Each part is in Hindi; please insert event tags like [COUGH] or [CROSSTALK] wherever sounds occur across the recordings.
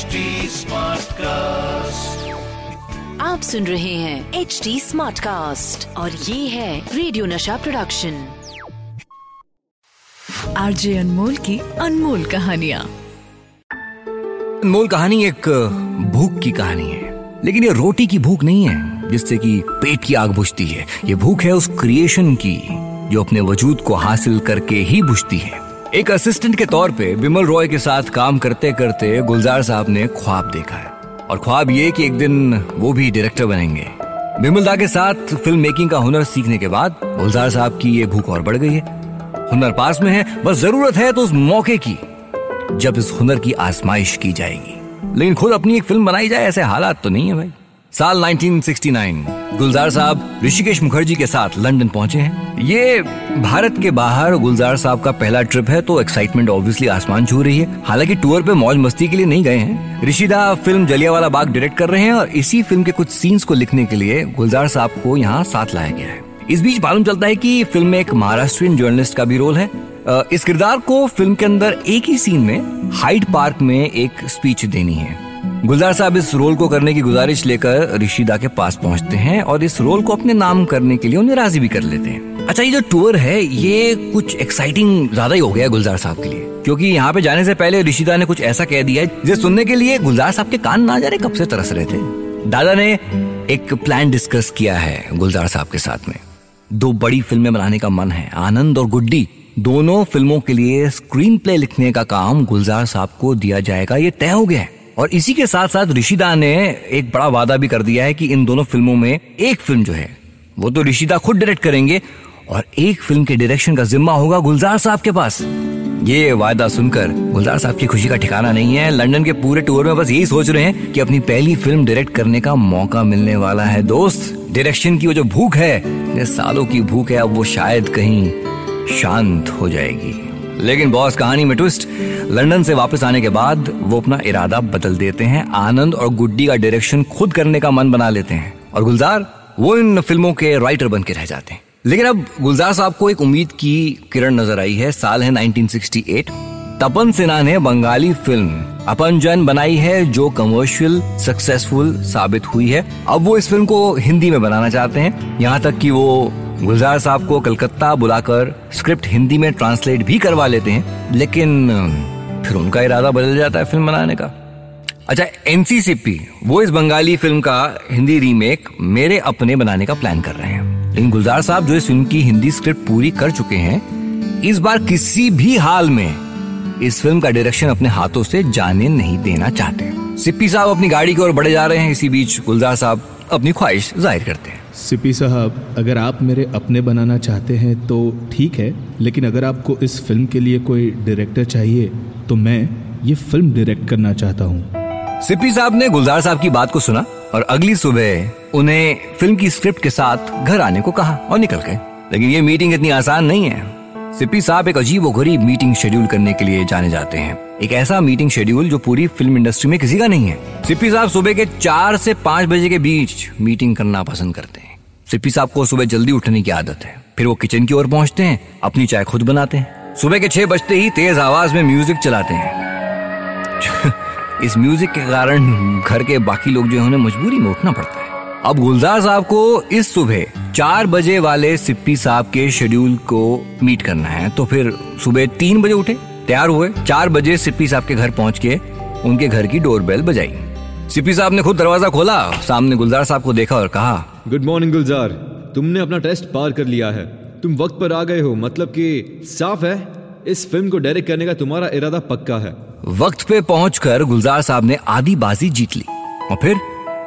HD कास्ट आप सुन रहे हैं एच डी स्मार्ट कास्ट और ये है रेडियो नशा प्रोडक्शन आरजे अनमोल की अनमोल कहानिया। अनमोल कहानी एक भूख की कहानी है। लेकिन ये रोटी की भूख नहीं है जिससे कि पेट की आग बुझती है। ये भूख है उस क्रिएशन की जो अपने वजूद को हासिल करके ही बुझती है। एक असिस्टेंट के तौर पे विमल रॉय के साथ काम करते करते गुलजार साहब ने ख्वाब देखा है। और ख्वाब ये कि एक दिन वो भी डायरेक्टर बनेंगे। विमल दा के साथ फ़िल्म मेकिंग का हुनर सीखने के बाद गुलजार साहब की ये भूख और बढ़ गई है। हुनर पास में है, बस ज़रूरत है तो उस मौके की, जब इस हुनर की आजमाइश की जाएगी। लेकिन खुद अपनी एक फ़िल्म बनाई जाए, ऐसे हालात तो नहीं है भाई। साल 1969 गुलजार साहब ऋषिकेश मुखर्जी के साथ लंदन पहुँचे हैं। ये भारत के बाहर गुलजार साहब का पहला ट्रिप है तो एक्साइटमेंट ऑब्वियसली आसमान छू रही है। हालाँकि टूर पे मौज मस्ती के लिए नहीं गए हैं। ऋषिदा फ़िल्म जलियावाला बाग डायरेक्ट कर रहे हैं और इसी फ़िल्म के कुछ सीन्स को लिखने के लिए गुलजार साहब को यहाँ साथ लाया गया है। इस बीच मालूम चलता है कि फ़िल्म में एक महाराष्ट्रियन जर्नलिस्ट का भी रोल है। इस किरदार को फ़िल्म के अंदर एक ही सीन में हाइड पार्क में एक स्पीच देनी है। गुलजार साहब इस रोल को करने की गुजारिश लेकर ऋषिदा के पास पहुँचते हैं और इस रोल को अपने नाम करने के लिए उन्हें राज़ी भी कर लेते हैं। अच्छा ये जो टूर है, ये कुछ एक्साइटिंग ज़्यादा ही हो गया गुलजार साहब के लिए। क्योंकि यहाँ पे जाने से पहले ऋषिदा ने कुछ ऐसा कह दिया है जिसे सुनने के लिए गुलजार साहब के कान ना जाने कब से तरस रहे थे। दादा ने एक प्लान डिस्कस किया है गुलजार साहब के साथ में। दो बड़ी फ़िल्में बनाने का मन है, आनंद और गुड्डी। दोनों फ़िल्मों के लिए स्क्रीन प्ले लिखने का काम गुलजार साहब को दिया जाएगा। ये तय हो गया है। और इसी के साथ साथ ऋषिदा ने एक बड़ा वादा भी कर दिया है कि इन दोनों फ़िल्मों में एक फ़िल्म जो है, वो तो ऋषिदा खुद डायरेक्ट करेंगे और एक फ़िल्म के डायरेक्शन का जिम्मा होगा गुलजार साहब के पास। ये वायदा सुनकर गुलजार साहब की खुशी का ठिकाना नहीं है। लंदन के पूरे टूर में बस यही सोच रहे हैं कि अपनी पहली फ़िल्म डायरेक्ट करने का मौका मिलने वाला है। दोस्त डायरेक्शन की वो जो भूख है सालों की भूख है, अब वो शायद कहीं शांत हो जाएगी। लेकिन बॉस कहानी में ट्विस्ट लंदन से वापस आने के बाद वो अपना इरादा बदल देते हैं, आनंद और गुड्डी का डायरेक्शन खुद करने का मन बना लेते हैं। और गुलजार, वो इन फ़िल्मों के राइटर बन के रह जाते हैं। लेकिन अब गुलजार साहब को एक उम्मीद की किरण नज़र आई है, साल है 1968 तपन सिन्हा ने बंगाली फ़िल्म अपन जन बनाई है, जो कमर्शियल सक्सेसफुल साबित हुई है। अब वो इस फ़िल्म को हिंदी में बनाना चाहते हैं। यहाँ तक कि वो गुलजार साहब को कलकत्ता बुलाकर स्क्रिप्ट हिंदी में ट्रांसलेट भी करवा लेते हैं, लेकिन फिर उनका इरादा बदल जाता है फ़िल्म बनाने का। अच्छा एनसीसीपी वो इस बंगाली फ़िल्म का हिंदी रीमेक मेरे अपने बनाने का प्लान कर रहे हैं। लेकिन गुलजार साहब जो इस फ़िल्म की हिंदी स्क्रिप्ट पूरी कर चुके हैं, इस बार किसी भी हाल में इस फ़िल्म का डायरेक्शन अपने हाथों से जाने नहीं देना चाहते। सिप्पी साहब अपनी गाड़ी की ओर बढ़े जा रहे हैं, इसी बीच गुलजार साहब अपनी ख्वाहिश ज़ाहिर करते हैं। सिपी साहब, अगर आप मेरे अपने बनाना चाहते हैं तो ठीक है, लेकिन अगर आपको इस फ़िल्म के लिए कोई डायरेक्टर चाहिए तो मैं ये फ़िल्म डायरेक्ट करना चाहता हूँ। सिप्पी साहब ने गुलजार साहब की बात को सुना और अगली सुबह उन्हें फ़िल्म की स्क्रिप्ट के साथ घर आने को कहा और निकल गए। लेकिन ये मीटिंग इतनी आसान नहीं है। सिप्पी साहब एक अजीब व गरीब मीटिंग शेड्यूल करने के लिए जाने जाते हैं। एक ऐसा मीटिंग शेड्यूल जो पूरी फ़िल्म इंडस्ट्री में किसी का नहीं है। सिप्पी साहब सुबह के चार से पाँच बजे के बीच मीटिंग करना पसंद करते हैं। सिप्पी साहब को सुबह जल्दी उठने की आदत है। फिर वो किचन की ओर पहुँचते हैं, अपनी चाय खुद बनाते हैं। सुबह के छह बजते ही तेज आवाज़ में म्यूज़िक चलाते हैं। [LAUGHS] इस म्यूज़िक के कारण घर के बाकी लोग जो है, उन्हें मजबूरी में उठना पड़ता है। अब गुलजार साहब को इस सुबह चार बजे वाले सिप्पी साहब के शेड्यूल को मीट करना है। तो फिर सुबह तीन बजे उठे, तैयार हुए, चार बजे सिप्पी साहब के घर पहुँच के उनके घर की डोरबेल बजाई। सिप्पी साहब ने खुद दरवाज़ा खोला, सामने गुलजार साहब को देखा और कहा गुड मॉर्निंग गुलजार तुमने अपना टेस्ट पार कर लिया है। तुम वक्त पर आ गए हो मतलब कि साफ़ है? इस फ़िल्म को डायरेक्ट करने का तुम्हारा इरादा पक्का है। वक्त पे पहुंचकर गुलजार साहब ने आधी बाजी जीत ली। और फिर,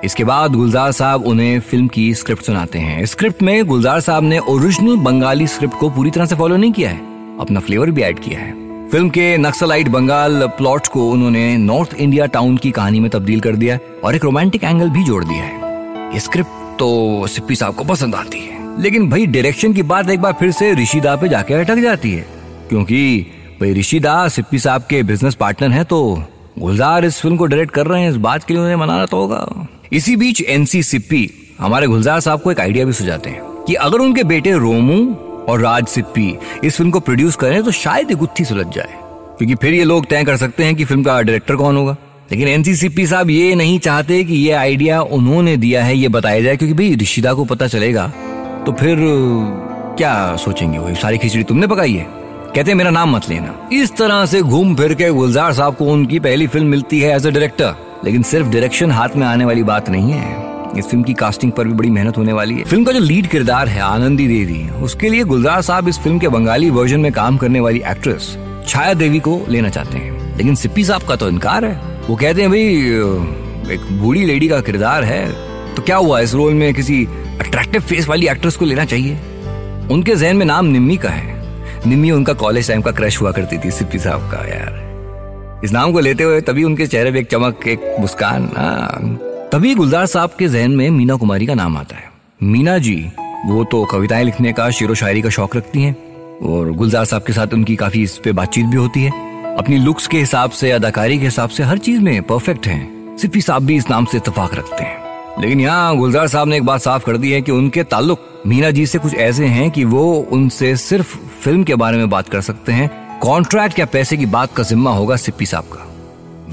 इसके बाद गुलजार साहब उन्हें फ़िल्म की स्क्रिप्ट सुनाते हैं। स्क्रिप्ट में गुलजार साहब ने ओरिजिनल बंगाली स्क्रिप्ट को पूरी तरह से फॉलो नहीं किया है। अपना फ्लेवर भी ऐड किया है। फ़िल्म के नक्सलाइट बंगाल प्लॉट को उन्होंने नॉर्थ इंडिया टाउन की कहानी में तब्दील कर दिया और एक रोमांटिक एंगल भी जोड़ दिया है। स्क्रिप्ट तो सिप्पी साहब को पसंद आती है। लेकिन भाई डायरेक्शन की बात एक बार फिर से ऋषिदा पे जाके अटक जाती है। क्योंकि भाई ऋषिदा सिप्पी साहब के बिज़नेस पार्टनर हैं तो गुलजार इस फ़िल्म को डायरेक्ट कर रहे हैं। इस बात के लिए उन्हें मनाना तो होगा। इसी बीच एनसी सिप्पी हमारे गुलजार साहब को एक आइडिया भी सुझाते हैं कि अगर उनके बेटे रोमू और राज सिप्पी इस फ़िल्म को प्रोड्यूस करें तो शायद गुत्थी सुलझ जाए। क्योंकि फिर ये लोग तय कर सकते हैं कि फ़िल्म का डायरेक्टर कौन होगा। लेकिन एनसीसीपी साहब ये नहीं चाहते कि ये आइडिया उन्होंने दिया है, ये बताया जाए, क्योंकि भाई ऋषिदा को पता चलेगा। तो फिर, क्या सोचेंगे वो? सारी खिचड़ी तुमने पकाई है? कहते मेरा नाम मत लेना। इस तरह से घूम फिर के गुलजार साहब को उनकी पहली फ़िल्म मिलती है एज ए डायरेक्टर लेकिन सिर्फ़ डायरेक्शन हाथ में आने वाली बात नहीं है। इस फ़िल्म की कास्टिंग पर भी बड़ी मेहनत होने वाली है। फ़िल्म का जो लीड किरदार है, आनंदी देवी, उसके लिए गुलजार साहब इस फ़िल्म के बंगाली वर्जन में काम करने वाली एक्ट्रेस छाया देवी को लेना चाहते हैं। लेकिन सिप्पी साहब का तो इनकार है। वो कहते हैं, भाई, एक बूढ़ी लेडी का किरदार है तो क्या हुआ? इस रोल में किसी अट्रैक्टिव फेस वाली एक्ट्रेस को लेना चाहिए? उनके जहन में नाम निम्मी का है। निम्मी उनका कॉलेज टाइम का क्रश हुआ करती थी सिप्पी साहब का, यार। इस नाम को लेते हुए तभी उनके चेहरे पे एक चमक, एक मुस्कान। तभी गुलजार साहब के जहन में मीना कुमारी का नाम आता है। मीना जी, वो तो कविताएँ लिखने का शेरो शायरी का शौक रखती हैं, और गुलजार साहब के साथ उनकी काफ़ी इस पे बातचीत भी होती है। अपनी लुक्स के हिसाब से, अदाकारी के हिसाब से हर चीज़ में परफेक्ट हैं। सिप्पी साहब भी इस नाम से इतफाक रखते हैं। लेकिन यहाँ गुलजार साहब ने एक बात साफ़ कर दी है कि उनके ताल्लुक मीना जी से कुछ ऐसे हैं कि वो उनसे सिर्फ़ फ़िल्म के बारे में बात कर सकते हैं। कॉन्ट्रैक्ट या पैसे की बात का जिम्मा होगा सिप्पी साहब का।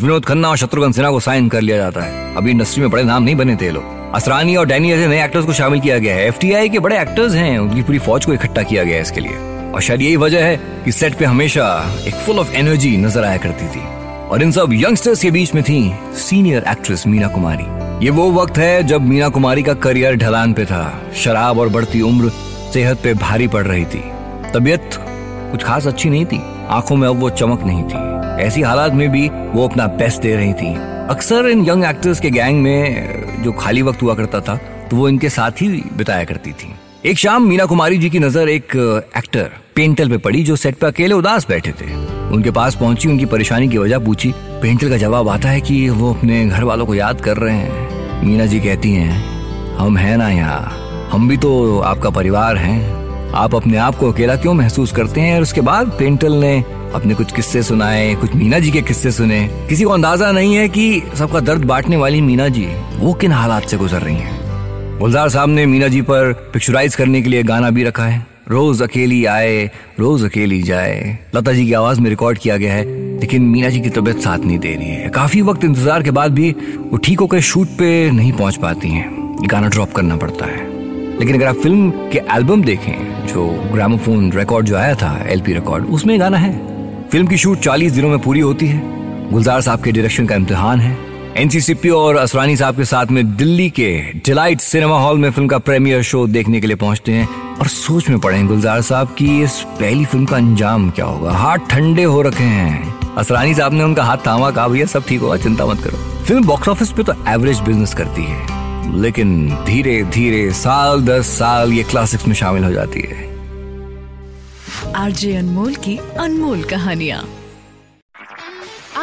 विनोद खन्ना और शत्रुघ्न सिन्हा को साइन कर लिया जाता है। अभी इंडस्ट्री में बड़े नाम नहीं बने थे लोग। असरानी और डैनी जैसे नए एक्टर्स को शामिल किया गया है। एफटीआई के बड़े एक्टर्स हैं, उनकी पूरी फौज को इकट्ठा किया गया है इसके लिए। और शायद यही वजह है कि सेट पे हमेशा एक फुल ऑफ़ एनर्जी नज़र आया करती थी। और इन सब यंगस्टर्स के बीच में थी सीनियर एक्ट्रेस मीना कुमारी। ये वो वक्त है जब मीना कुमारी का करियर ढलान पे था। शराब और बढ़ती उम्र, सेहत पे भारी पड़ रही थी। तबीयत कुछ खास अच्छी नहीं थी। आँखों में अब वो चमक नहीं थी। ऐसी हालात में भी वो अपना बेस्ट दे रही थी। अक्सर इन यंग एक्टर्स के गैंग में जो खाली वक्त हुआ करता था तो वो इनके साथ ही बिताया करती थी। एक शाम मीना कुमारी जी की नज़र एक एक्टर पेंटल पे पड़ी जो सेट पे अकेले उदास बैठे थे। उनके पास पहुँची, उनकी परेशानी की वजह पूछी पेंटल का जवाब आता है कि वो अपने घर वालों को याद कर रहे हैं? मीना जी कहती हैं, हम हैं ना यहाँ। हम भी तो आपका परिवार हैं। आप अपने आप को अकेला क्यों महसूस करते हैं? और उसके बाद पेंटल ने अपने कुछ किस्से सुनाए, कुछ मीना जी के किस्से सुने। किसी को अंदाज़ा नहीं है कि सबका दर्द बांटने वाली मीना जी वो किन हालात से गुजर रही हैं। गुलजार साहब ने मीना जी पर पिक्चराइज करने के लिए गाना भी रखा है। रोज अकेली आए, रोज अकेली जाए। लता जी की आवाज़ में रिकॉर्ड किया गया है, लेकिन मीना जी की तबीयत साथ नहीं दे रही है। काफ़ी वक्त इंतज़ार के बाद भी वो ठीक होकर शूट पे नहीं पहुँच पाती हैं। गाना ड्रॉप करना पड़ता है। लेकिन अगर आप फ़िल्म के एल्बम देखें, जो ग्रामोफोन रिकॉर्ड जो आया था एलपी रिकॉर्ड उसमें गाना है। फ़िल्म की शूट 40 दिनों में पूरी होती है। गुलजार साहब के डायरेक्शन का इम्तिहान है। एनसीसीपी और असरानी साहब के साथ में दिल्ली के डिलाइट सिनेमा हॉल में फ़िल्म का प्रीमियर शो देखने के लिए पहुँचते हैं और सोच में पड़े गुलजार साहब की इस पहली फ़िल्म का अंजाम क्या होगा। हाथ ठंडे हो रखे हैं। असरानी साहब ने उनका हाथ थामा, कहा, भैया, सब ठीक होगा, चिंता मत करो। फ़िल्म बॉक्स ऑफ़िस पे तो एवरेज बिज़नेस करती है, लेकिन धीरे धीरे, साल दस साल ये क्लासिक्स में शामिल हो जाती है। आरजे अनमोल की अनमोल कहानियाँ।